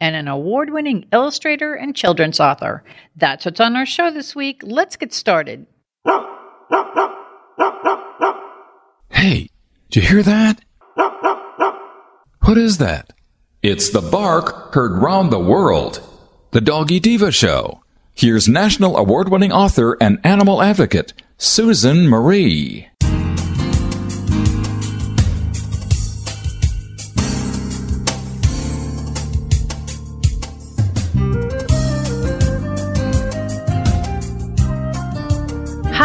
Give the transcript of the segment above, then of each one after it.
and an award winning illustrator and children's author. That's what's on our show this week. Let's get started. Hey, did you hear that? What is that? It's the bark heard round the world. The Doggy Diva Show. Here's national award winning author and animal advocate, Susan Marie.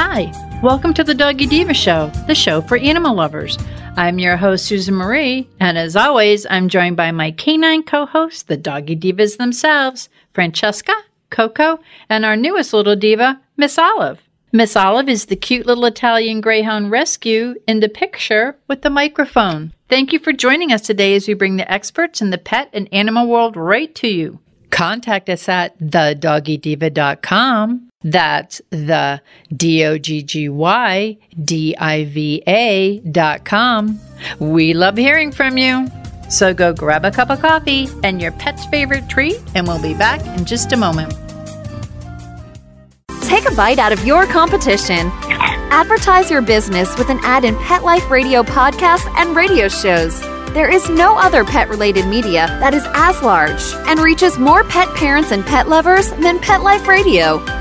Hi, welcome to the Doggy Diva Show, the show for animal lovers. I'm your host, Susan Marie, and as always, I'm joined by my canine co hosts, the Doggy Divas themselves, Francesca, Coco, and our newest little diva, Miss Olive. Miss Olive is the cute little Italian Greyhound rescue in the picture with the microphone. Thank you for joining us today as we bring the experts in the pet and animal world right to you. Contact us at thedoggydiva.com. That's the D O G G Y D I V A dot com. We love hearing from you. So go grab a cup of coffee and your pet's favorite treat, and we'll be back in just a moment. Take a bite out of your competition. Advertise your business with an ad in Pet Life Radio podcasts and radio shows. There is no other pet related media that is as large and reaches more pet parents and pet lovers than Pet Life Radio.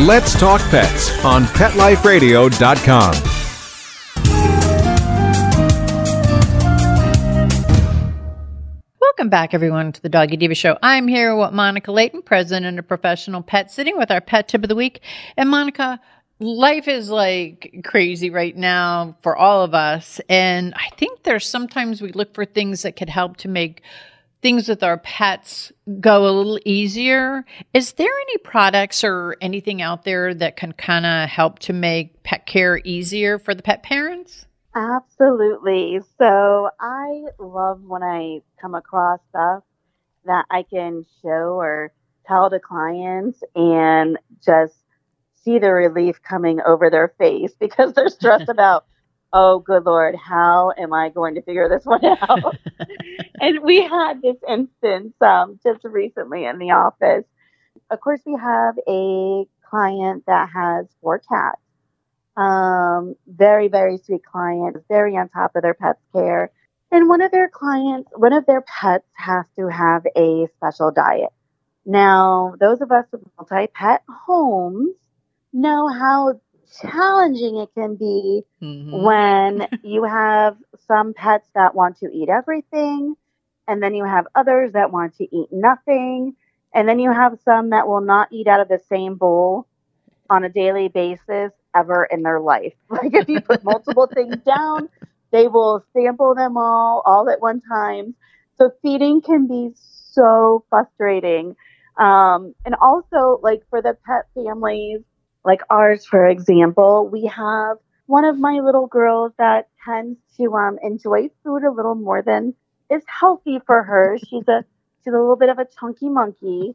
Let's Talk Pets on PetLifeRadio.com. Welcome back, everyone, to the Doggy Diva Show. I'm here with Monica Leighton, president of Professional Pet, sitting with our pet tip of the week. And Monica, life is like crazy right now for all of us. And I think there's sometimes we look for things that could help to make things with our pets go a little easier. Is there any products or anything out there that can kind of help to make pet care easier for the pet parents? Absolutely. So I love when I come across stuff that I can show or tell to clients and just see the relief coming over their face because they're stressed about, oh, good Lord, how am I going to figure this one out? and we had this instance um, just recently in the office. Of course, we have a client that has four cats. Um, very, very sweet client, very on top of their pet's care. And one of their clients, one of their pets has to have a special diet. Now, those of us with multi pet homes know how challenging it can be Mhm. when you have some pets that want to eat everything, and then you have others that want to eat nothing, and then you have some that will not eat out of the same bowl on a daily basis ever in their life. Like if you put multiple things down, they will sample them all all at one time. So feeding can be so frustrating. Um, and also, like for the pet families, like ours, for example, we have one of my little girls that tends to um, enjoy food a little more than is healthy for her. She's a she's a little bit of a chunky monkey,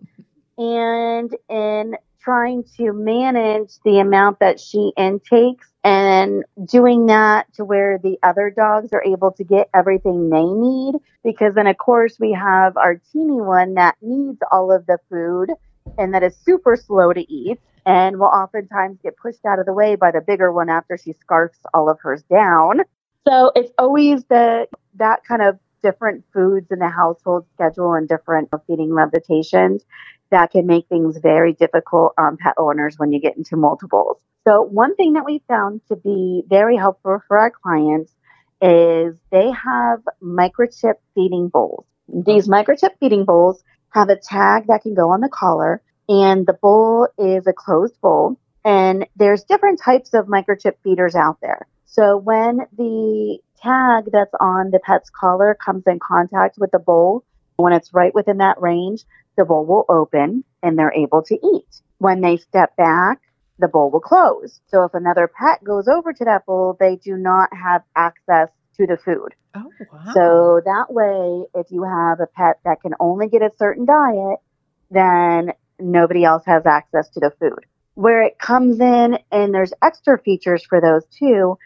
and in trying to manage the amount that she intakes and doing that to where the other dogs are able to get everything they need because then of course we have our teeny one that needs all of the food and that is super slow to eat and will oftentimes get pushed out of the way by the bigger one after she scarfs all of hers down. So it's always the that kind of different foods in the household schedule and different feeding limitations. that can make things very difficult on pet owners when you get into multiples. So, one thing that we found to be very helpful for our clients is they have microchip feeding bowls. These microchip feeding bowls have a tag that can go on the collar, and the bowl is a closed bowl. And there's different types of microchip feeders out there. So when the tag that's on the pet's collar comes in contact with the bowl, when it's right within that range, the bowl will open and they're able to eat. When they step back, the bowl will close. So if another pet goes over to that bowl, they do not have access to the food. Oh, wow. So that way, if you have a pet that can only get a certain diet, then nobody else has access to the food. Where it comes in, and there's extra features for those too,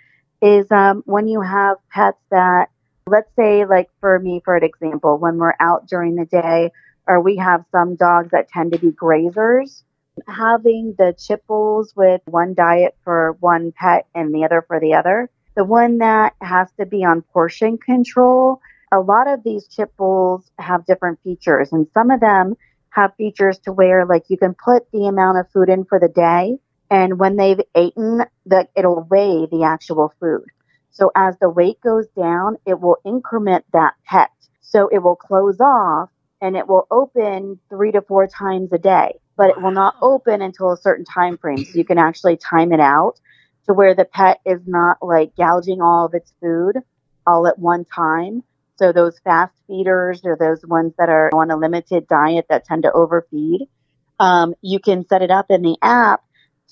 is um, when you have pets that, let's say, like for me, for an example, when we're out during the day, or we have some dogs that tend to be grazers, having the chip bowls with one diet for one pet and the other for the other, the one that has to be on portion control, a lot of these chip bowls have different features, and some of them have features to where like you can put the amount of food in for the day and when they've eaten that it'll weigh the actual food. So as the weight goes down it will increment that pet. So it will close off and it will open three to four times a day but it will not open until a certain time frame. So you can actually time it out to where the pet is not like gouging all of its food all at one time. So those fast feeders or those ones that are on a limited diet that tend to overfeed, um, you can set it up in the app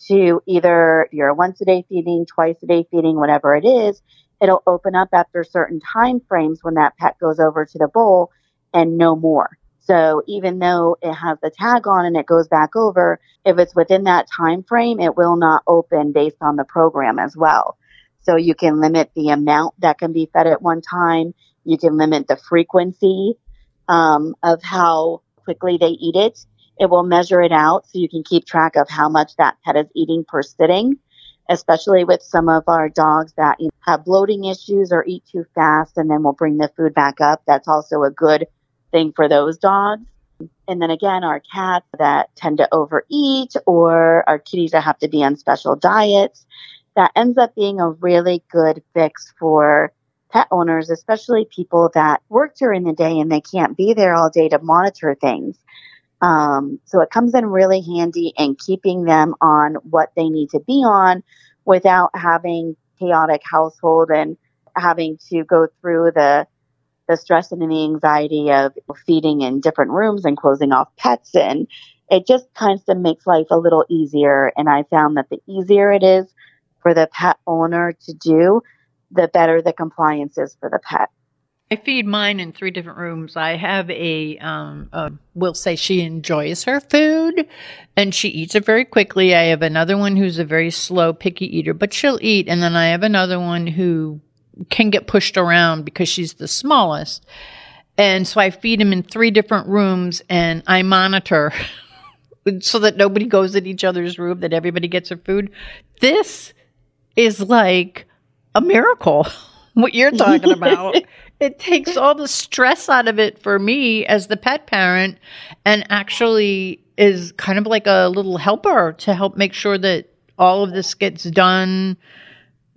to either your once a day feeding, twice a day feeding, whatever it is. It'll open up after certain time frames when that pet goes over to the bowl and no more. So even though it has the tag on and it goes back over, if it's within that time frame, it will not open based on the program as well. So you can limit the amount that can be fed at one time. You can limit the frequency um, of how quickly they eat it. It will measure it out so you can keep track of how much that pet is eating per sitting, especially with some of our dogs that you know, have bloating issues or eat too fast and then we'll bring the food back up. That's also a good thing for those dogs. And then again, our cats that tend to overeat or our kitties that have to be on special diets, that ends up being a really good fix for pet owners, especially people that work during the day and they can't be there all day to monitor things. Um, so it comes in really handy in keeping them on what they need to be on without having chaotic household and having to go through the the stress and the anxiety of feeding in different rooms and closing off pets and it just kind of makes life a little easier and i found that the easier it is for the pet owner to do the better the compliance is for the pet. I feed mine in three different rooms. I have a, um, a, we'll say she enjoys her food and she eats it very quickly. I have another one who's a very slow, picky eater, but she'll eat. And then I have another one who can get pushed around because she's the smallest. And so I feed him in three different rooms and I monitor so that nobody goes in each other's room, that everybody gets their food. This is like a miracle. what you're talking about. it takes all the stress out of it for me as the pet parent and actually is kind of like a little helper to help make sure that all of this gets done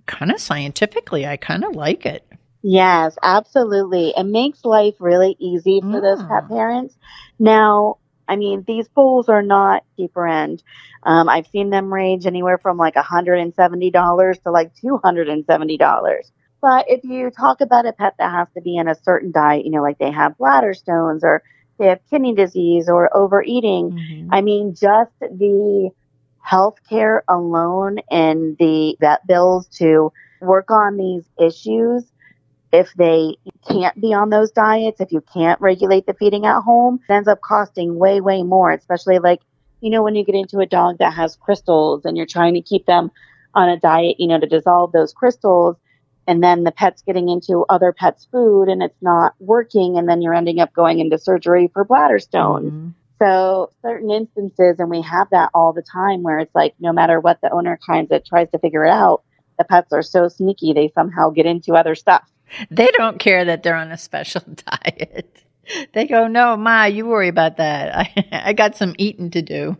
kind of scientifically. I kind of like it. Yes, absolutely. It makes life really easy for mm. those pet mm. parents. Now, I mean, these bowls are not cheaper end. Um, I've seen them range anywhere from like $170 to like $270. But if you talk about a pet that has to be in a certain diet, you know, like they have bladder stones or they have kidney disease or overeating, mm-hmm. I mean, just the health care alone and the vet bills to work on these issues if they can't be on those diets, if you can't regulate the feeding at home, it ends up costing way, way more, especially like, you know, when you get into a dog that has crystals and you're trying to keep them on a diet, you know, to dissolve those crystals. And then the pet's getting into other pets' food and it's not working. And then you're ending up going into surgery for bladder stones. Mm-hmm. So, certain instances, and we have that all the time where it's like no matter what the owner kinds of tries to figure it out, the pets are so sneaky, they somehow get into other stuff. They don't care that they're on a special diet. they go, no, Ma, you worry about that. I, I got some eating to do.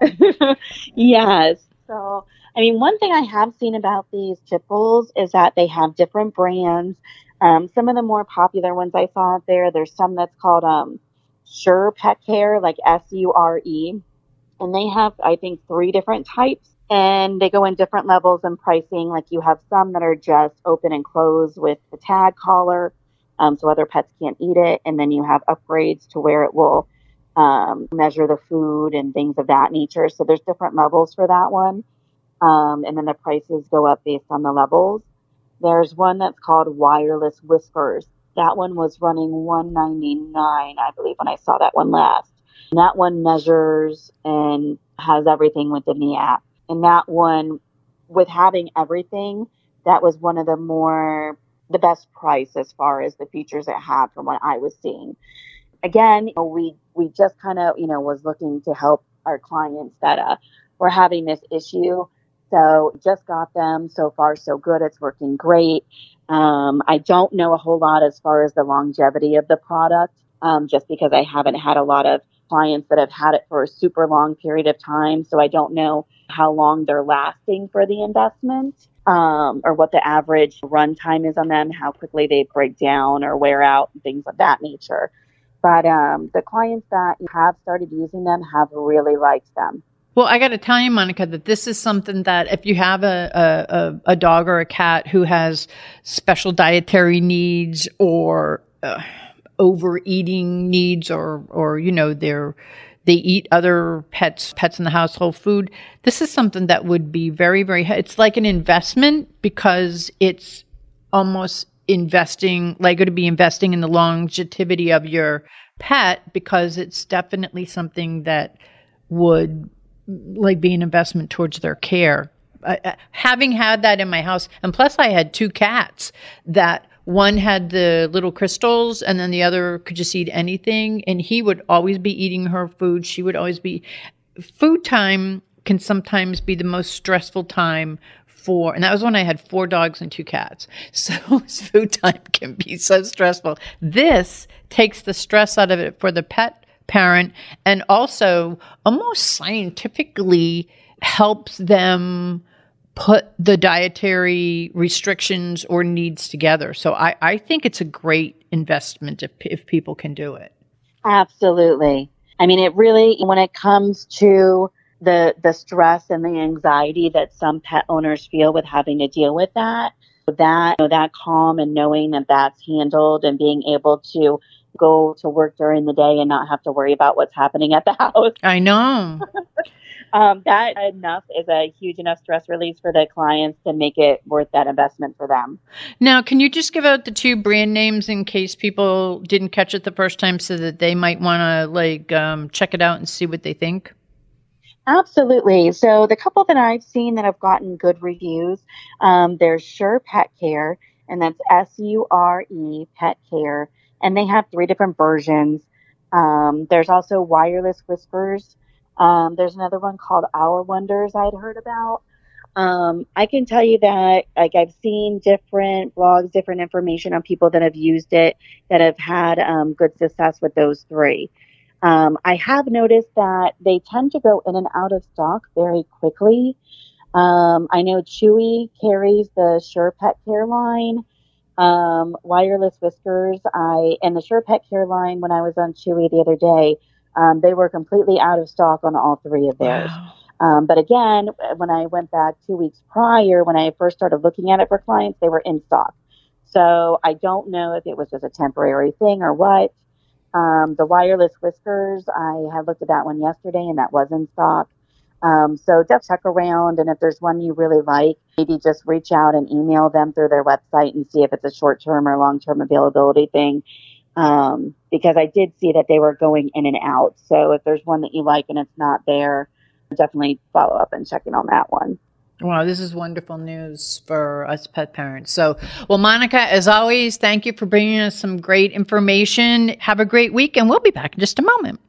yes. So, I mean, one thing I have seen about these bulls is that they have different brands. Um, some of the more popular ones I saw out there, there's some that's called um, Sure Pet Care, like S U R E. And they have, I think, three different types and they go in different levels and pricing. Like you have some that are just open and closed with the tag collar, um, so other pets can't eat it. And then you have upgrades to where it will um, measure the food and things of that nature. So there's different levels for that one. Um, and then the prices go up based on the levels. There's one that's called Wireless Whiskers. That one was running 199, I believe, when I saw that one last. And that one measures and has everything within the app. And that one, with having everything, that was one of the more the best price as far as the features it had from what I was seeing. Again, you know, we we just kind of you know was looking to help our clients that uh, were having this issue. So just got them. So far, so good. It's working great. Um, I don't know a whole lot as far as the longevity of the product, um, just because I haven't had a lot of clients that have had it for a super long period of time. So I don't know how long they're lasting for the investment um, or what the average run time is on them, how quickly they break down or wear out, things of that nature. But um, the clients that have started using them have really liked them. Well, I got to tell you, Monica, that this is something that if you have a, a, a dog or a cat who has special dietary needs or uh, overeating needs or, or, you know, they're, they eat other pets, pets in the household food. This is something that would be very, very, it's like an investment because it's almost investing, like going to be investing in the longevity of your pet because it's definitely something that would like be an investment towards their care. Having had that in my house, and plus I had two cats that one had the little crystals and then the other could just eat anything and he would always be eating her food. She would always be food time can sometimes be the most stressful time for and that was when i had four dogs and two cats. So food time can be so stressful. This takes the stress out of it for the pet parent and also almost scientifically helps them put the dietary restrictions or needs together. So I, I think it's a great investment if, if people can do it. Absolutely. I mean, it really, when it comes to the, the stress and the anxiety that some pet owners feel with having to deal with that, that, you know, that calm and knowing that that's handled and being able to go to work during the day and not have to worry about what's happening at the house. I know. um, that enough is a huge enough stress release for the clients to make it worth that investment for them. Now, can you just give out the two brand names in case people didn't catch it the first time, so that they might want to like um, check it out and see what they think? Absolutely. So the couple that I've seen that have gotten good reviews, um, there's Sure Pet Care, and that's S U R E Pet Care, and they have three different versions. Um, there's also Wireless Whiskers, um, there's another one called Our Wonders I'd heard about. Um, I can tell you that like I've seen different blogs, different information on people that have used it that have had um, good success with those three. Um, I have noticed that they tend to go in and out of stock very quickly. Um, I know Chewy carries the Sure Pet Care line, um, wireless whiskers. I and the Sure Pet Care line when I was on Chewy the other day um, they were completely out of stock on all three of theirs. Wow. Um, but again, when I went back two weeks prior, when I first started looking at it for clients, they were in stock. So I don't know if it was just a temporary thing or what. Um, the wireless whiskers, I had looked at that one yesterday and that was in stock. Um, so just check around, and if there's one you really like, maybe just reach out and email them through their website and see if it's a short term or long term availability thing um, because I did see that they were going in and out. So if there's one that you like and it's not there, definitely follow up and check in on that one. Wow, this is wonderful news for us pet parents. So, well, Monica, as always, thank you for bringing us some great information. Have a great week, and we'll be back in just a moment.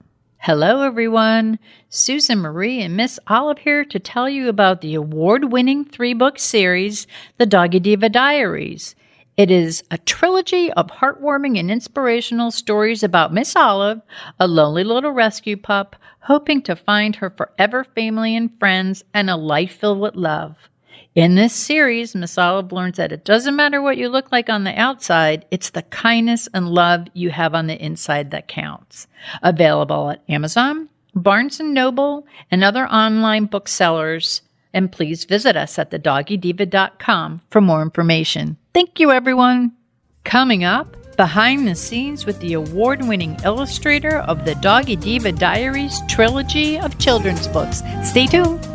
Hello, everyone. Susan Marie and Miss Olive here to tell you about the award winning three book series, The Doggy Diva Diaries. It is a trilogy of heartwarming and inspirational stories about Miss Olive, a lonely little rescue pup, hoping to find her forever family and friends and a life filled with love. In this series, Olive learns that it doesn't matter what you look like on the outside, it's the kindness and love you have on the inside that counts. Available at Amazon, Barnes & Noble, and other online booksellers. And please visit us at thedoggydiva.com for more information. Thank you, everyone. Coming up, behind the scenes with the award winning illustrator of the Doggy Diva Diaries trilogy of children's books. Stay tuned.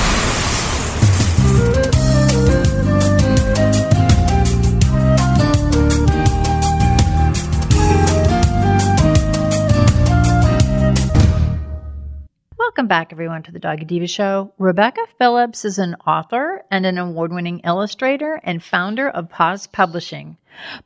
Welcome back, everyone, to the Doggy Diva Show. Rebekah Phillips is an author and an award winning illustrator and founder of Pawz Publishing.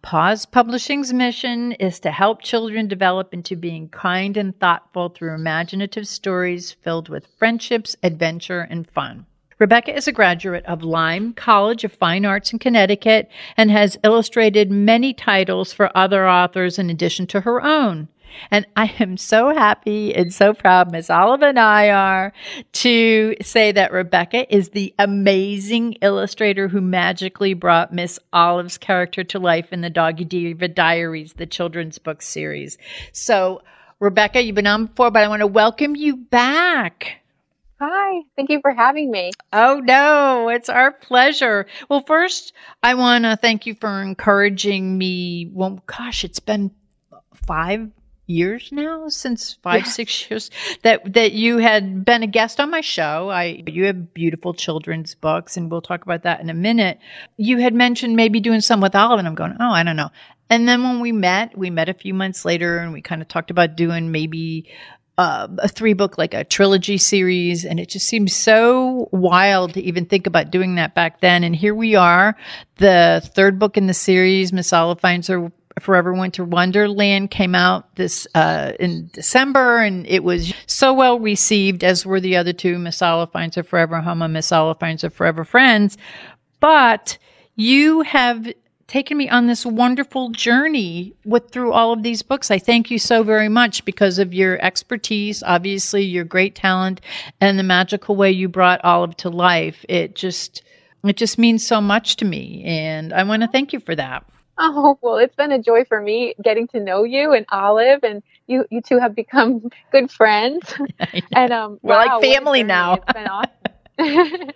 Pawz Publishing's mission is to help children develop into being kind and thoughtful through imaginative stories filled with friendships, adventure, and fun. Rebekah is a graduate of Lyme College of Fine Arts in Connecticut and has illustrated many titles for other authors in addition to her own. And I am so happy and so proud, Miss Olive and I are, to say that Rebekah is the amazing illustrator who magically brought Miss Olive's character to life in the Doggy Diva Diaries, the children's book series. So, Rebekah, you've been on before, but I want to welcome you back. Hi, thank you for having me. Oh, no, it's our pleasure. Well, first, I want to thank you for encouraging me. Well, gosh, it's been five years now since five Yeah. six years that that you had been a guest on my show. I you have beautiful children's books and we'll talk about that in a minute. You had mentioned maybe doing some with olive and i'm going oh i don't know. And then when we met we met a few months later and we kind of talked about doing maybe uh, a three book like a trilogy series and it just seems so wild to even think about doing that back then. And here we are the third book in the series miss olive finds her forever winter wonderland came out this uh, in december and it was so well received as were the other two miss olive finds her forever home and miss olive finds her forever friends but you have taken me on this wonderful journey with through all of these books. I thank you so very much because of your expertise, obviously your great talent and the magical way you brought Olive to life. It just it just means so much to me and I want to thank you for that. Oh, well, it's been a joy for me getting to know you and Olive, and you you two have become good friends. and um, We're like wow, a family now. It's been awesome.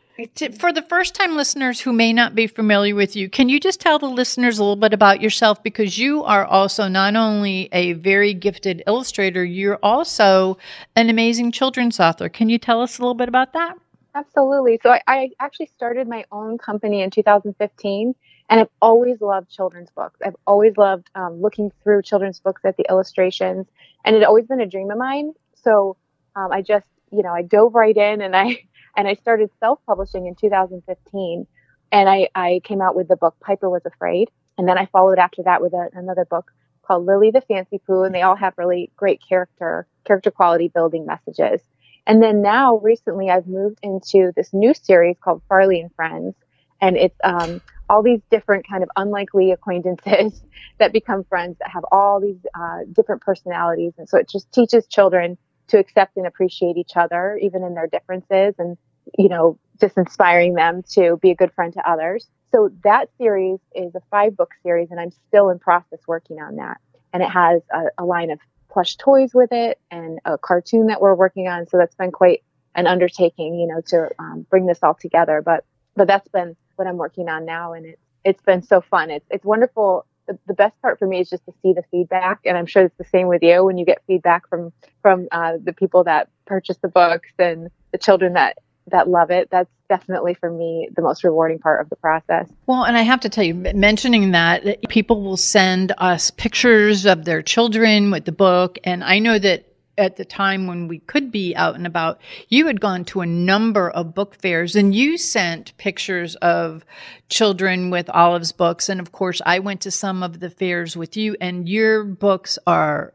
For the first time listeners who may not be familiar with you, can you just tell the listeners a little bit about yourself? Because you are also not only a very gifted illustrator, you're also an amazing children's author. Can you tell us a little bit about that? Absolutely. So I, I actually started my own company in 2015, and I've always loved children's books. I've always loved um, looking through children's books at the illustrations, and it always been a dream of mine. So um, I just, you know, I dove right in, and I and I started self-publishing in 2015, and I I came out with the book Piper Was Afraid, and then I followed after that with a, another book called Lily the Fancy Poo, and they all have really great character character quality building messages. And then now, recently, I've moved into this new series called Farley and Friends, and it's um, all these different kind of unlikely acquaintances that become friends that have all these uh, different personalities, and so it just teaches children to accept and appreciate each other, even in their differences, and you know, just inspiring them to be a good friend to others. So that series is a five book series, and I'm still in process working on that. And it has a, a line of plush toys with it and a cartoon that we're working on. So that's been quite an undertaking, you know, to um, bring this all together. But but that's been what I'm working on now, and it's it's been so fun. It's it's wonderful. The, the best part for me is just to see the feedback, and I'm sure it's the same with you when you get feedback from from uh, the people that purchase the books and the children that that love it. That's definitely for me the most rewarding part of the process. Well, and I have to tell you, mentioning that people will send us pictures of their children with the book, and I know that at the time when we could be out and about, you had gone to a number of book fairs and you sent pictures of children with Olive's books. And of course, I went to some of the fairs with you, and your books are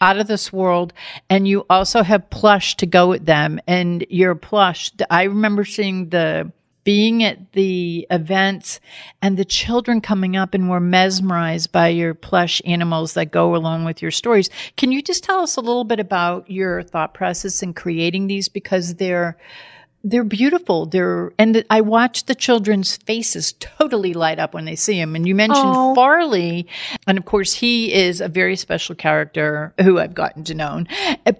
out of this world and you also have plush to go with them and your plush i remember seeing the being at the events and the children coming up and were mesmerized by your plush animals that go along with your stories. Can you just tell us a little bit about your thought process in creating these? Because they're they're beautiful. They're and I watch the children's faces totally light up when they see him. And you mentioned Aww. Farley, and of course he is a very special character who I've gotten to know.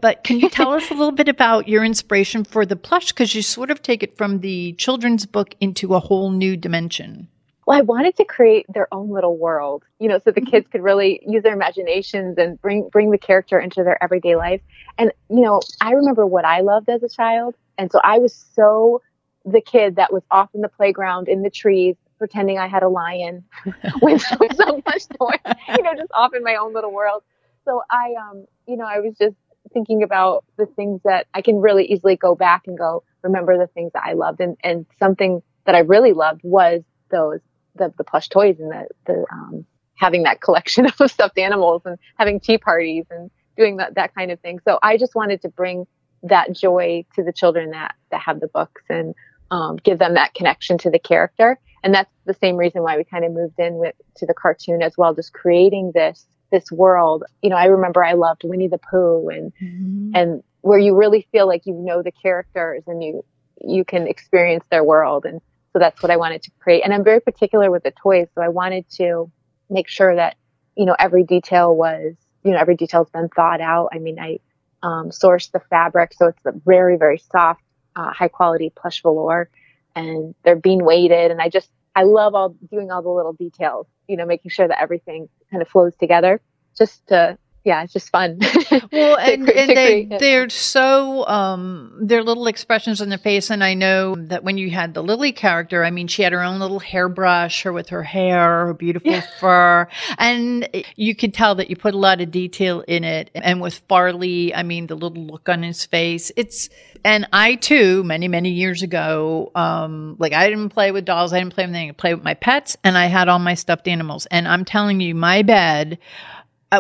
But can you tell us a little bit about your inspiration for the plush? Because you sort of take it from the children's book into a whole new dimension. Well, I wanted to create their own little world, you know, so the mm-hmm. kids could really use their imaginations and bring bring the character into their everyday life. And you know, I remember what I loved as a child and so I was so the kid that was off in the playground in the trees pretending I had a lion with, so much toy, you know, just off in my own little world. So I, um, you know, I was just thinking about the things that I can really easily go back and go remember the things that I loved, and and something that I really loved was those the the plush toys and the the um, having that collection of stuffed animals and having tea parties and doing that that kind of thing. So I just wanted to bring that joy to the children that that have the books and um, give them that connection to the character. And that's the same reason why we kind of moved in with to the cartoon as well, just creating this this world. You know, I remember I loved Winnie the Pooh and mm-hmm. and where you really feel like you know the characters and you you can experience their world. And so that's what I wanted to create. And I'm very particular with the toys, so I wanted to make sure that you know every detail was you know every detail's been thought out. I mean, I um, source the fabric. So it's very, very soft, uh, high quality plush velour and they're being weighted. And I just, I love all doing all the little details, you know, making sure that everything kind of flows together just to yeah, it's just fun. well, and, and they they're so um their little expressions on their face, and I know that when you had the Lily character, I mean, she had her own little hairbrush, her with her hair, her beautiful yeah. fur, and you could tell that you put a lot of detail in it. And with Farley, I mean, the little look on his face, it's. And I too, many many years ago, um, like I didn't play with dolls, I didn't play with anything. I played with my pets, and I had all my stuffed animals. And I'm telling you, my bed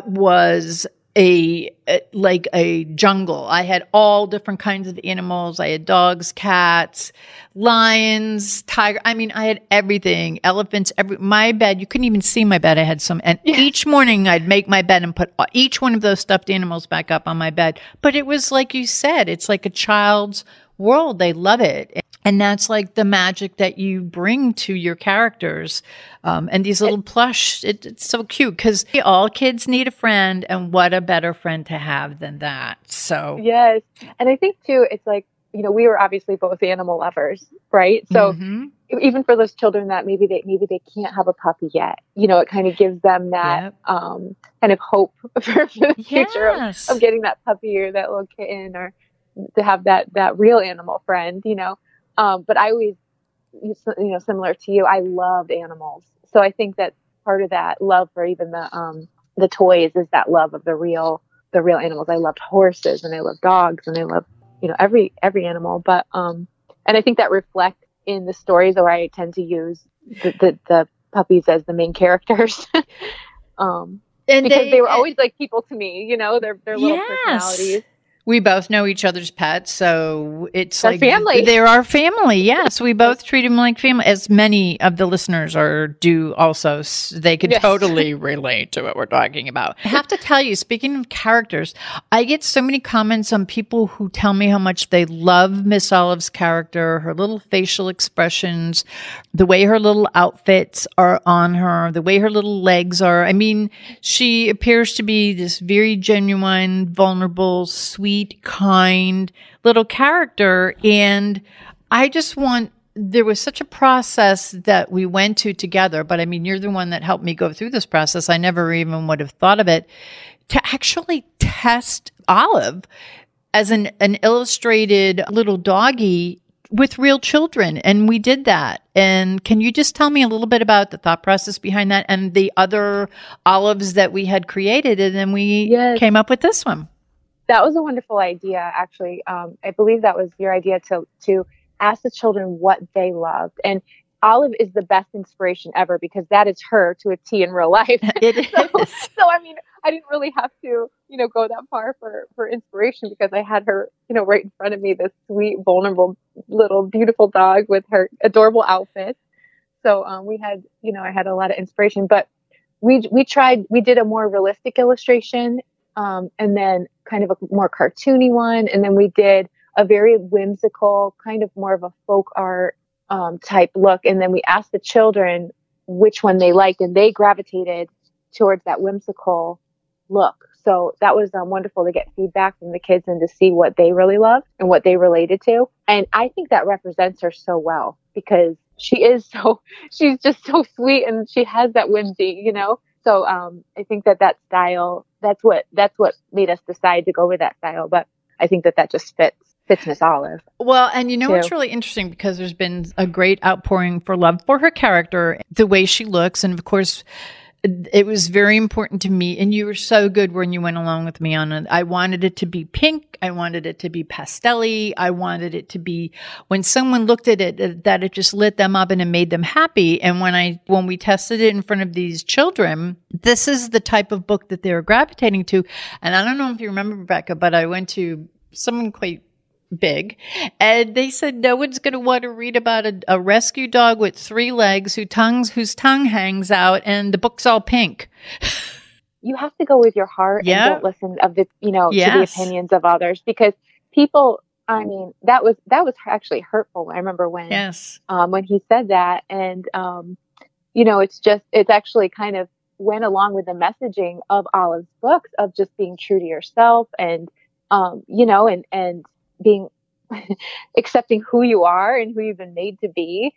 was a, like a jungle. I had all different kinds of animals. I had dogs, cats, lions, tiger. I mean, I had everything. Elephants. Every my bed. You couldn't even see my bed. I had some. And yeah. each morning, I'd make my bed and put each one of those stuffed animals back up on my bed. But it was like you said. It's like a child's world. They love it. And that's like the magic that you bring to your characters. Um, and these little plush, it, it's so cute because all kids need a friend. And what a better friend to have than that. So, yes. And I think too, it's like, you know, we were obviously both animal lovers, right? So, mm-hmm. even for those children that maybe they maybe they can't have a puppy yet, you know, it kind of gives them that yep. um, kind of hope for, for the future yes. of, of getting that puppy or that little kitten or to have that that real animal friend, you know. Um, but I always, you know, similar to you, I loved animals. So I think that part of that love for even the um, the toys is that love of the real the real animals. I loved horses and I loved dogs and I love you know every every animal. But um, and I think that reflects in the stories where I tend to use the the, the puppies as the main characters. um, and because they, they were always like people to me, you know, they're they're little yes. personalities We both know each other's pets, so it's Our like family. They're our family. Yes, we both treat them like family, as many of the listeners are do. Also, they could Yes. totally relate to what we're talking about. I have to tell you, speaking of characters, I get so many comments on people who tell me how much they love Miss Olive's character, her little facial expressions, the way her little outfits are on her, the way her little legs are. I mean, she appears to be this very genuine, vulnerable, sweet, kind little character. And I just want, there was such a process that we went to together, but I mean, you're the one that helped me go through this process. I never even would have thought of it to actually test Olive as an, an illustrated little doggy with real children. And we did that. And can you just tell me a little bit about the thought process behind that and the other olives that we had created? And then we Yes. came up with this one. That was a wonderful idea, actually. Um, I believe that was your idea to to ask the children what they loved. And Olive is the best inspiration ever because that is her to a T in real life. It so, is. so I mean, I didn't really have to, you know, go that far for for inspiration because I had her, you know, right in front of me, this sweet, vulnerable little beautiful dog with her adorable outfit. So um, we had, you know, I had a lot of inspiration, but we we tried we did a more realistic illustration um, and then kind of a more cartoony one. And then we did a very whimsical kind of more of a folk art um, type look. And then we asked the children which one they liked and they gravitated towards that whimsical look. So that was um, wonderful to get feedback from the kids and to see what they really loved and what they related to. And i think that represents her so well because she is so she's just so sweet and she has that whimsy you know so um, i think that that style that's what that's what made us decide to go with that style but i think that that just fits fits miss olive. Well, and you know what's really interesting? Because there's been a great outpouring for love for her character, the way she looks, and of course, it was very important to me. And you were so good when you went along with me on it. I wanted it to be pink. I wanted it to be pastelly. I wanted it to be when someone looked at it that it just lit them up and it made them happy. And when I when we tested it in front of these children, this is the type of book that they were gravitating to. And I don't know if you remember Rebekah, but I went to someone quite big and they said no one's going to want to read about a, a rescue dog with three legs who tongues whose tongue hangs out and the book's all pink. You have to go with your heart Yeah. and don't listen of the you know to the opinions of others because people i mean that was that was actually hurtful. I remember when yes. um, when he said that and um, you know it's just it's actually kind of went along with the messaging of olive's books of just being true to yourself and um, you know and and being accepting who you are and who you've been made to be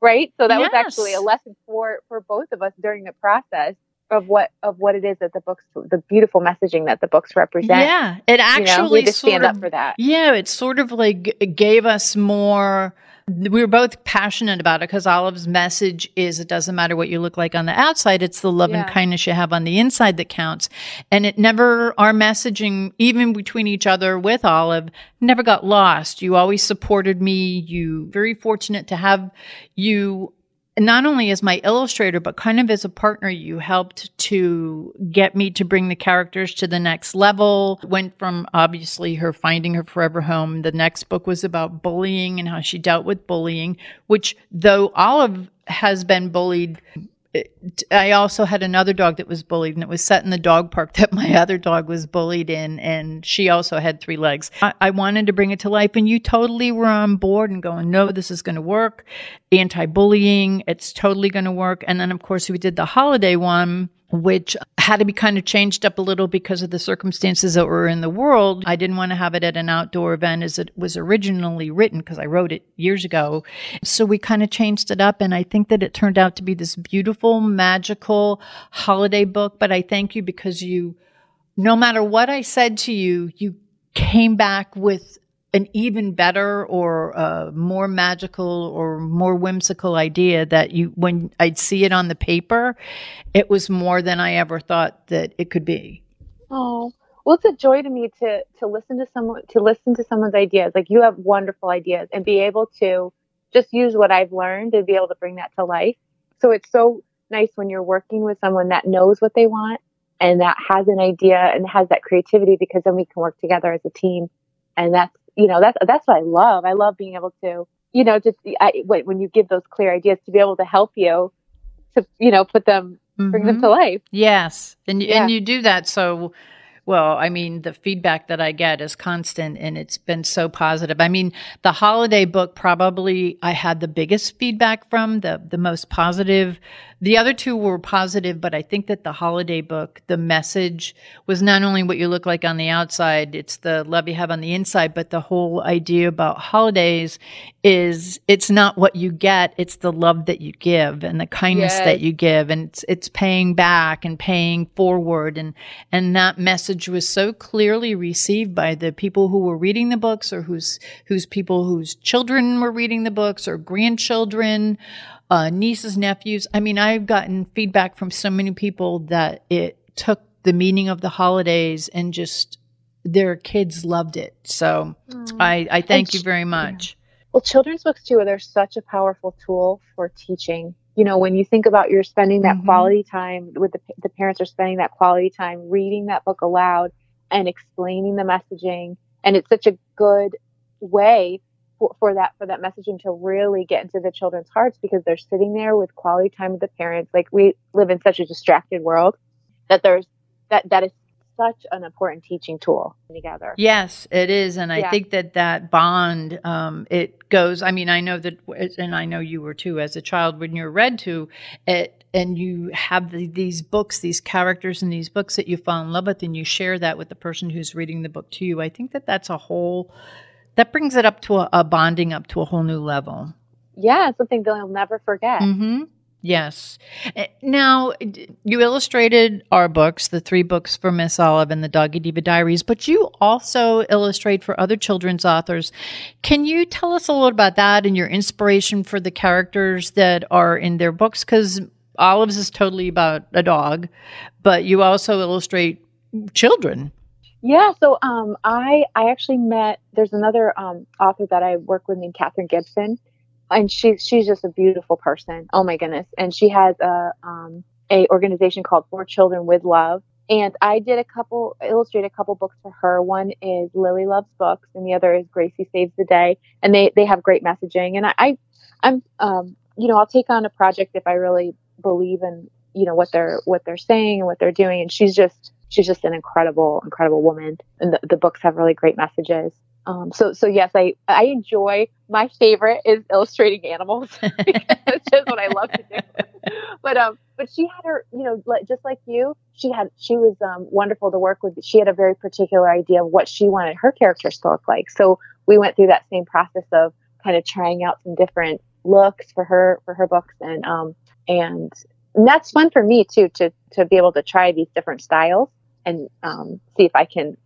right? So that was actually a lesson for for both of us during the process of what of what it is that the books the beautiful messaging that the books represent yeah it you know, we actually sort stand of up for that. Yeah it sort of like gave us more we were both passionate about it because Olive's message is it doesn't matter what you look like on the outside, it's the love Yeah. and kindness you have on the inside that counts. And it never, our messaging, even between each other with Olive, never got lost. You always supported me. You very fortunate to have you not only as my illustrator, but kind of as a partner, you helped to get me to bring the characters to the next level. Went from obviously her finding her forever home. The next book was about bullying and how she dealt with bullying, which though Olive has been bullied. I also had another dog that was bullied, and it was set in the dog park that my other dog was bullied in, and she also had three legs. I, I wanted to bring it to life, and you totally were on board and going, no, this is going to work. Anti bullying, it's totally going to work. And then, of course, we did the holiday one, which had to be kind of changed up a little because of the circumstances that were in the world. I didn't want to have it at an outdoor event as it was originally written because I wrote it years ago. So we kind of changed it up. And I think that it turned out to be this beautiful, magical holiday book. But I thank you because you, no matter what I said to you, you came back with an even better or more magical or more whimsical idea that you when I'd see it on the paper, it was more than I ever thought that it could be. Oh, well, it's a joy to me to to listen to someone to listen to someone's ideas. Like you have wonderful ideas, and be able to just use what I've learned and be able to bring that to life. So it's so nice when you're working with someone that knows what they want and that has an idea and has that creativity because then we can work together as a team. And that's, you know, that's, that's what I love. I love being able to, you know, just I, when you give those clear ideas to be able to help you to, you know, put them, bring mm-hmm. them to life. Yes. And, yeah. and you do that so well, I mean, the feedback that I get is constant and it's been so positive. I mean, the holiday book probably I had the biggest feedback from, the the most positive the other two were positive, but I think that the holiday book, the message was not only what you look like on the outside, it's the love you have on the inside, but the whole idea about holidays is it's not what you get, it's the love that you give and the kindness yes. that you give and it's it's paying back and paying forward and and that message was so clearly received by the people who were reading the books or whose whose people whose children were reading the books or grandchildren uh, nieces, nephews. I mean, I've gotten feedback from so many people that it took the meaning of the holidays and just their kids loved it. So mm. I, I thank you very much. Yeah. Well, children's books too, they're such a powerful tool for teaching. You know, when you think about you're spending that mm-hmm. quality time with the, the parents are spending that quality time reading that book aloud and explaining the messaging. And it's such a good way for, for that for that messaging to really get into the children's hearts because they're sitting there with quality time with the parents like we live in such a distracted world that there's that that is such an important teaching tool together. Yes, it is, and I think that that bond um, it goes. I mean, I know that, and I know you were too as a child when you're read to it, and you have the, these books, these characters in these books that you fall in love with, and you share that with the person who's reading the book to you. I think that that's a whole that brings it up to a, a bonding up to a whole new level. Yeah, something they'll never forget. Mm-hmm. Yes. Eh, now, you illustrated our books, the three books for Miss Olive and the Doggy Diva Diaries, but you also illustrate for other children's authors. Can you tell us a little about that and your inspiration for the characters that are in their books? Because Olive's is totally about a dog, but you also illustrate children. Yeah, so um, I I actually met. There's another um, author that I work with named Catherine Gibson, and she's she's just a beautiful person. Oh my goodness! And she has a um, a organization called For Children with Love. And I did a couple, illustrate a couple books for her. One is Lily Loves Books, and the other is Gracie Saves the Day. And they they have great messaging. And I, I I'm um, you know I'll take on a project if I really believe in you know what they're what they're saying and what they're doing. And she's just she's just an incredible, incredible woman. And the, the books have really great messages. Um, so, so yes, I, I enjoy, my favorite is illustrating animals it's just what I love to do. But, um, but she had her, you know, just like you, she had, she was, um, wonderful to work with. She had a very particular idea of what she wanted her characters to look like. So we went through that same process of kind of trying out some different looks for her, for her books. And, um, and, and that's fun for me too, to, to be able to try these different styles and um, see if I can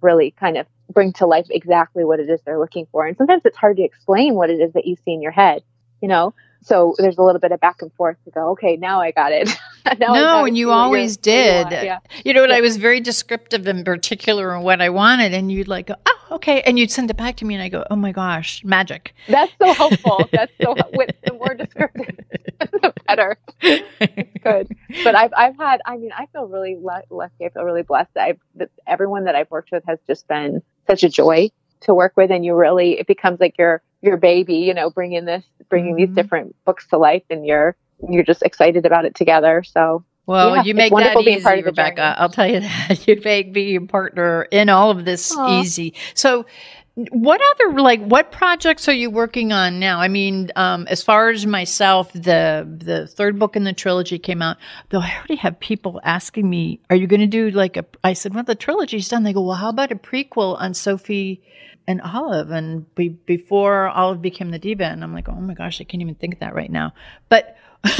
really kind of bring to life exactly what it is they're looking for. And sometimes it's hard to explain what it is that you see in your head, you know? So there's a little bit of back and forth to go, okay, now I got it. no, and you always did. You, yeah. you know, and yeah. I was very descriptive and particular in what I wanted, and you'd like, oh, okay. And you'd send it back to me, and I go, oh my gosh, magic. That's so helpful. That's so, with the more descriptive, the better. It's good. But I've, I've had, I mean, I feel really lucky. I feel really blessed. I've, that everyone that I've worked with has just been such a joy to work with, and you really, it becomes like your, your baby, you know, bringing this bringing mm-hmm. these different books to life and you're you're just excited about it together so well, yeah, you make that easy, Rebekah. I'll tell you that. You make being a partner in all of this Aww. easy. So, what other like what projects are you working on now? I mean, um, as far as myself, the the third book in the trilogy came out. Though I already have people asking me, "Are you going to do like a?" I said, "Well, the trilogy's done." They go, "Well, how about a prequel on Sophie?" And Olive, and be, before Olive became the diva, and I'm like, oh my gosh, I can't even think of that right now. But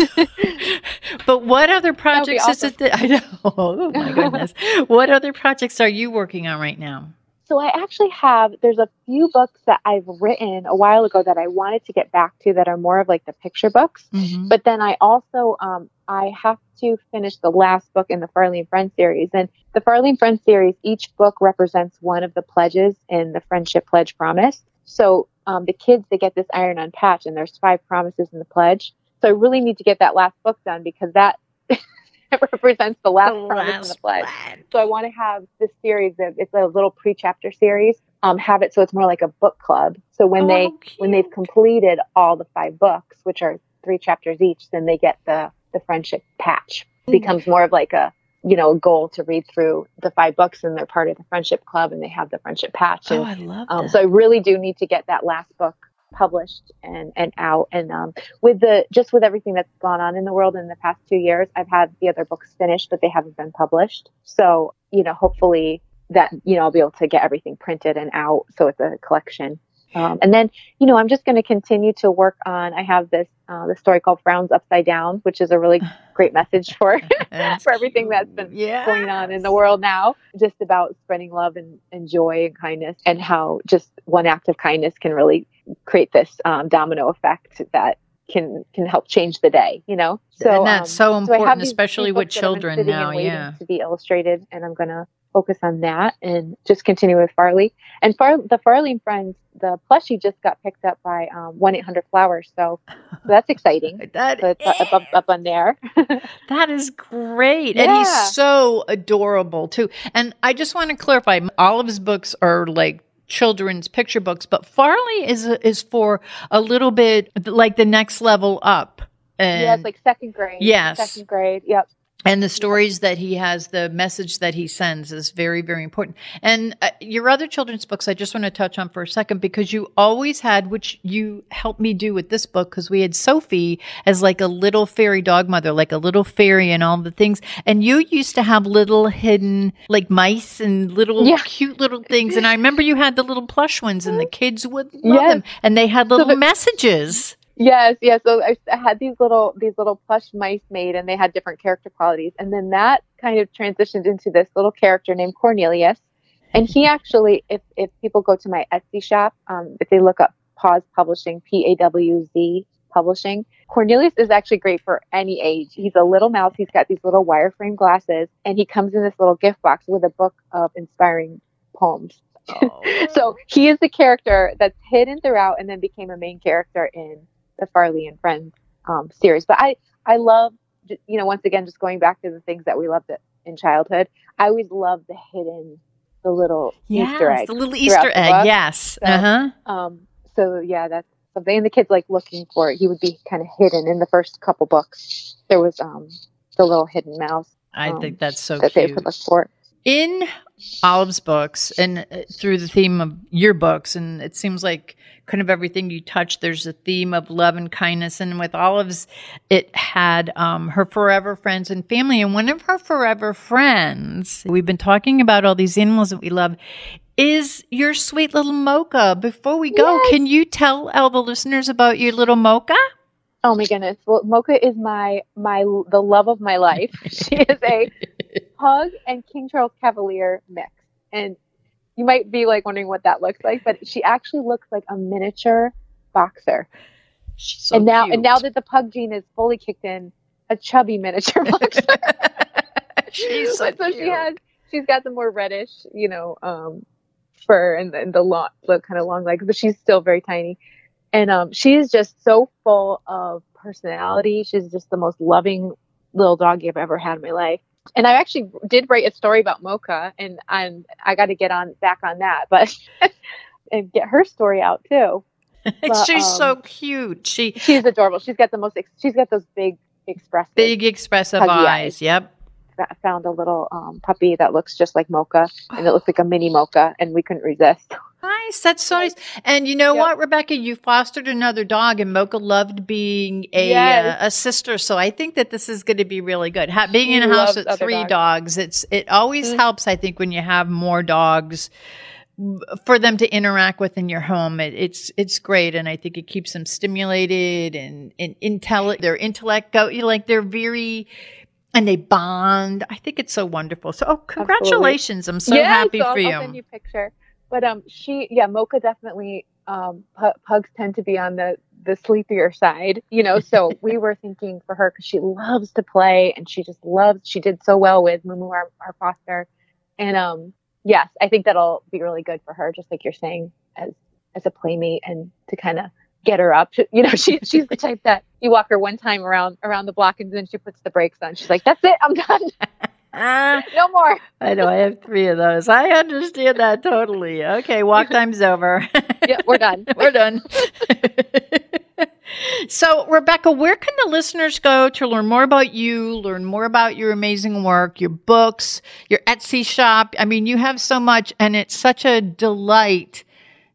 but what other projects awesome. is it that I know? Oh my goodness, what other projects are you working on right now? So I actually have there's a few books that I've written a while ago that I wanted to get back to that are more of like the picture books. Mm-hmm. But then I also um, I have to finish the last book in the Farlee and Friends series. And the Farlee and Friends series, each book represents one of the pledges in the Friendship Pledge Promise. So um, the kids they get this iron on patch, and there's five promises in the pledge. So I really need to get that last book done because that that represents the last The promise in the pledge. So I want to have this series that it's a little pre-chapter series. Um, have it so it's more like a book club. So when Oh, they when they've completed all the five books, which are three chapters each, then they get the the friendship patch. It becomes more of like a you know a goal to read through the five books, and they're part of the friendship club, and they have the friendship patch. Oh, I love um, so I really do need to get that last book published and and out. And um, with the just with everything that's gone on in the world in the past two years, I've had the other books finished, but they haven't been published. So you know, hopefully that you know I'll be able to get everything printed and out, so it's a collection. Um, and then you know I'm just going to continue to work on. I have this uh, the story called Frowns Upside Down, which is a really great message for for everything that's been yeah. going on in the world now, just about spreading love and, and joy and kindness, and how just one act of kindness can really create this um, domino effect that can can help change the day. You know, so and that's um, so so important, these- especially with books that I've been children now. Yeah. to be illustrated, and I'm gonna focus on that and just continue with Farlee. And Far the Farlee and Friends, the plushie just got picked up by um, one eight hundred Flowers, so that's exciting. That So up, up, up on there. That is great. And he's so adorable too. And I just want to clarify all of his books are like children's picture books, but Farlee is is for a little bit like the next level up. And yeah, it's like second grade. Yes. second grade. Yep. And the stories that he has, the message that he sends is very, very important. And uh, your other children's books, I just want to touch on for a second because you always had, which you helped me do with this book, because we had Sophie as like a little fairy dog mother, like a little fairy and all the things. And you used to have little hidden, like mice and little Yeah. cute little things. And I remember you had the little plush ones, and the kids would love Yes. them. And they had little the- messages. Yes, yes. So I, I had these little these little plush mice made, and they had different character qualities. And then that kind of transitioned into this little character named Cornelius. And he actually, if if people go to my Etsy shop, um, if they look up Pawz Publishing, P A W Z Publishing, Cornelius is actually great for any age. He's a little mouse. He's got these little wireframe glasses, and he comes in this little gift box with a book of inspiring poems. so he is the character that's hidden throughout and then became a main character in the Farlee and Friends um, series. But I, I love, you know, once again, just going back to the things that we loved in childhood. I always loved the hidden, the little Easter egg. the little Easter egg. Yes. So- Uh huh. Um, so yeah, that's something. And the kids like looking for it. He would be kind of hidden in the first couple books. There was um the little hidden mouse I um, think that's so that they cute. could look for. In Olive's books and uh, through the theme of your books, and it seems like kind of everything you touch, there's a theme of love and kindness. And with Olive's, it had um, her forever friends and family. And one of her forever friends, we've been talking about all these animals that we love, is your sweet little Mocha. Before we go, Yes. can you tell all the listeners about your little Mocha? Oh my goodness. Well, Mocha is my my the love of my life. she is a pug and King Charles Cavalier mix. And you might be like wondering what that looks like, but she actually looks like a miniature boxer. She's so and now cute. and now that the pug gene is fully kicked in, a chubby miniature boxer. She's so so she has she's got the more reddish, you know, um fur and, and the long the kind of long legs, but she's still very tiny. And um she is just so full of personality. She's just the most loving little doggy I've ever had in my life. And I actually did write a story about Mocha and and I got to get on back on that, but and get her story out too. But, she's so um, cute. She She's adorable. She's got the most she's got those big expressive big expressive eyes. eyes. Yep. Found a little um, puppy that looks just like Mocha, and it looks like a mini Mocha, and we couldn't resist. Nice. That's so nice. And you know Yep. what, Rebekah? You fostered another dog, and Mocha loved being a Yes. uh, a sister. So I think that this is going to be really good. Ha- being She in a house with three dogs. dogs, it's it always Mhm. helps. I think when you have more dogs for them to interact with in your home. It, it's it's great, and I think it keeps them stimulated and and intel their intellect go. You know, like they're very. And they bond. I think it's so wonderful. So, oh, congratulations! I'm so Yeah, happy so I'll- for you. I'll send you a picture. But um, she, yeah, Mocha definitely. Um, pu- pugs tend to be on the the sleepier side, you know. So we were thinking for her because she loves to play and she just loves. She did so well with Mumu, our, our foster, and um, yes, I think that'll be really good for her. Just like you're saying, as as a playmate and to kind of get her up. You know, she she's the type that you walk her one time around around the block and then she puts the brakes on. She's like, "That's it, I'm done." Ah, no more. I know. I have three of those. I understand that totally. Okay, walk time's over. yeah, we're done. we're done. so, Rebekah, where can the listeners go to learn more about you, learn more about your amazing work, your books, your Etsy shop? I mean, you have so much, and it's such a delight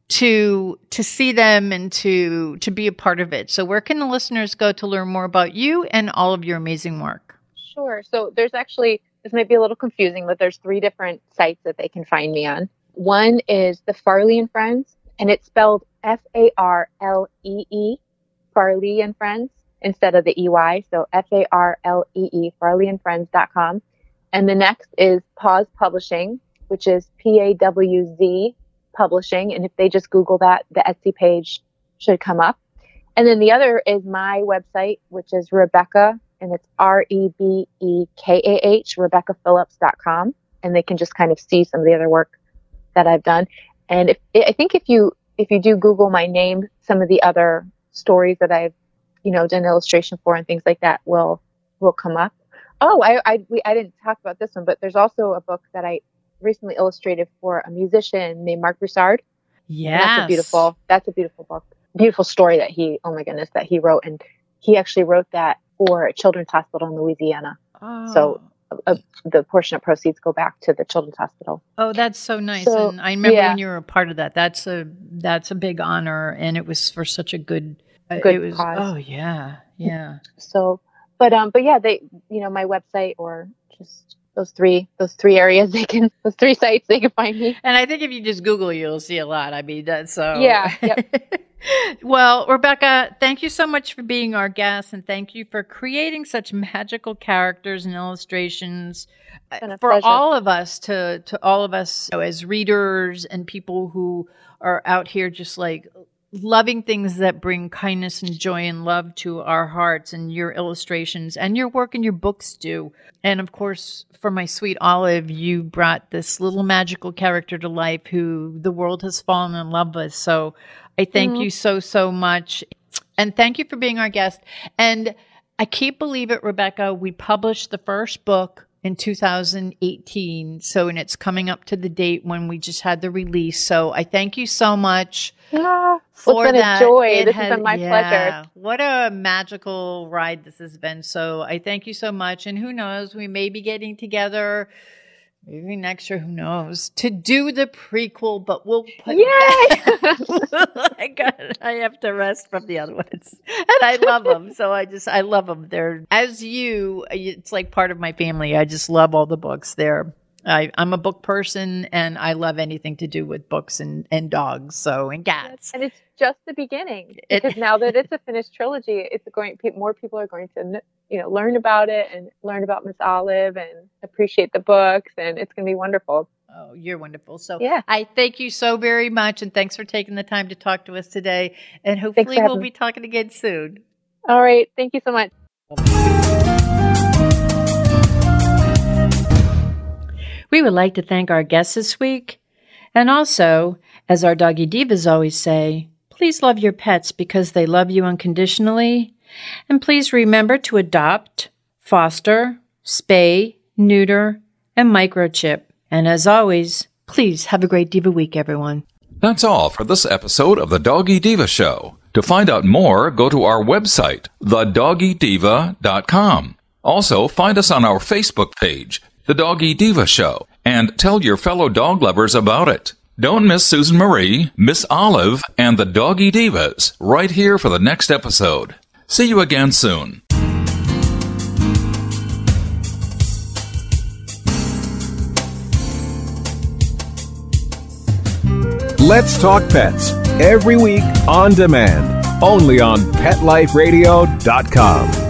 to to see them and to to be a part of it. So, where can the listeners go to learn more about you and all of your amazing work? Sure. So, there's actually this might be a little confusing, but there's three different sites that they can find me on. One is the Farlee and Friends, and it's spelled F A R L E E Farlee and Friends instead of the EY. So F A R L E E, farleeandfriends.com. And the next is Pawz Publishing, which is P A W Z Publishing. And if they just Google that, the Etsy page should come up. And then the other is my website, which is Rebekah, and it's R E B E K A H, RebekahPhillips.com. And they can just kind of see some of the other work that I've done. And if, I think if you if you do Google my name, some of the other stories that I've, you know, done illustration for and things like that will will come up. Oh, I I, we, I didn't talk about this one, but there's also a book that I recently illustrated for a musician named Marc Broussard. Yeah, that's a beautiful. That's a beautiful book. Beautiful story that he. Oh my goodness, that he wrote, and he actually wrote that for a children's hospital in Louisiana. Oh. So uh, the portion of proceeds go back to the children's hospital. Oh, that's so nice. So, and I remember yeah. when you were a part of that. That's a that's a big honor, and it was for such a good. Uh, good it was. Cause. Oh yeah, yeah. So, but um, but yeah, they you know my website or just those three those three areas they can those three sites they can find me. And I think if you just Google, you'll see a lot. I mean, that's so yeah. Yep. well, Rebekah, thank you so much for being our guest, and thank you for creating such magical characters and illustrations uh, for pleasure. all of us to to all of us you know, as readers and people who are out here just like loving things that bring kindness and joy and love to our hearts and your illustrations and your work and your books do. And of course for my sweet olive you brought this little magical character to life who the world has fallen in love with. So i thank mm-hmm. you so so much. And thank you for being our guest. And i can't believe it rebekah we published the first book in 2018 so and it's coming up to the date when we just had the release. So i thank you so much. Yeah, for it's been that. a joy. It this has, has been my yeah, pleasure. What a magical ride this has been. So I thank you so much. And who knows, we may be getting together maybe next year, who knows, to do the prequel, but we'll put Yay! I got I have to rest from the other ones. And I love them. So I just I love them. They're as you it's like part of my family. I just love all the books. They're I, am a book person and I love anything to do with books and, and dogs, so and cats. And it's just the beginning because now that it's a finished trilogy, it's going more people are going to you know learn about it and learn about Miss Olive and appreciate the books, and it's going to be wonderful. Oh, you're wonderful. So yeah. I thank you so very much, and thanks for taking the time to talk to us today. And hopefully we'll be talking again soon. All right, thank you so much. We would like to thank our guests this week. And also, as our doggy divas always say, please love your pets because they love you unconditionally. And please remember to adopt, foster, spay, neuter, and microchip. And as always, please have a great Diva Week, everyone. That's all for this episode of The Doggy Diva Show. To find out more, go to our website, thedoggydiva.com. Also, find us on our Facebook page, The Doggy Diva Show, and tell your fellow dog lovers about it. Don't miss Susan Marie, Miss Olive, and the Doggy Divas right here for the next episode. See you again soon. Let's Talk Pets every week on demand, only on PetLifeRadio.com.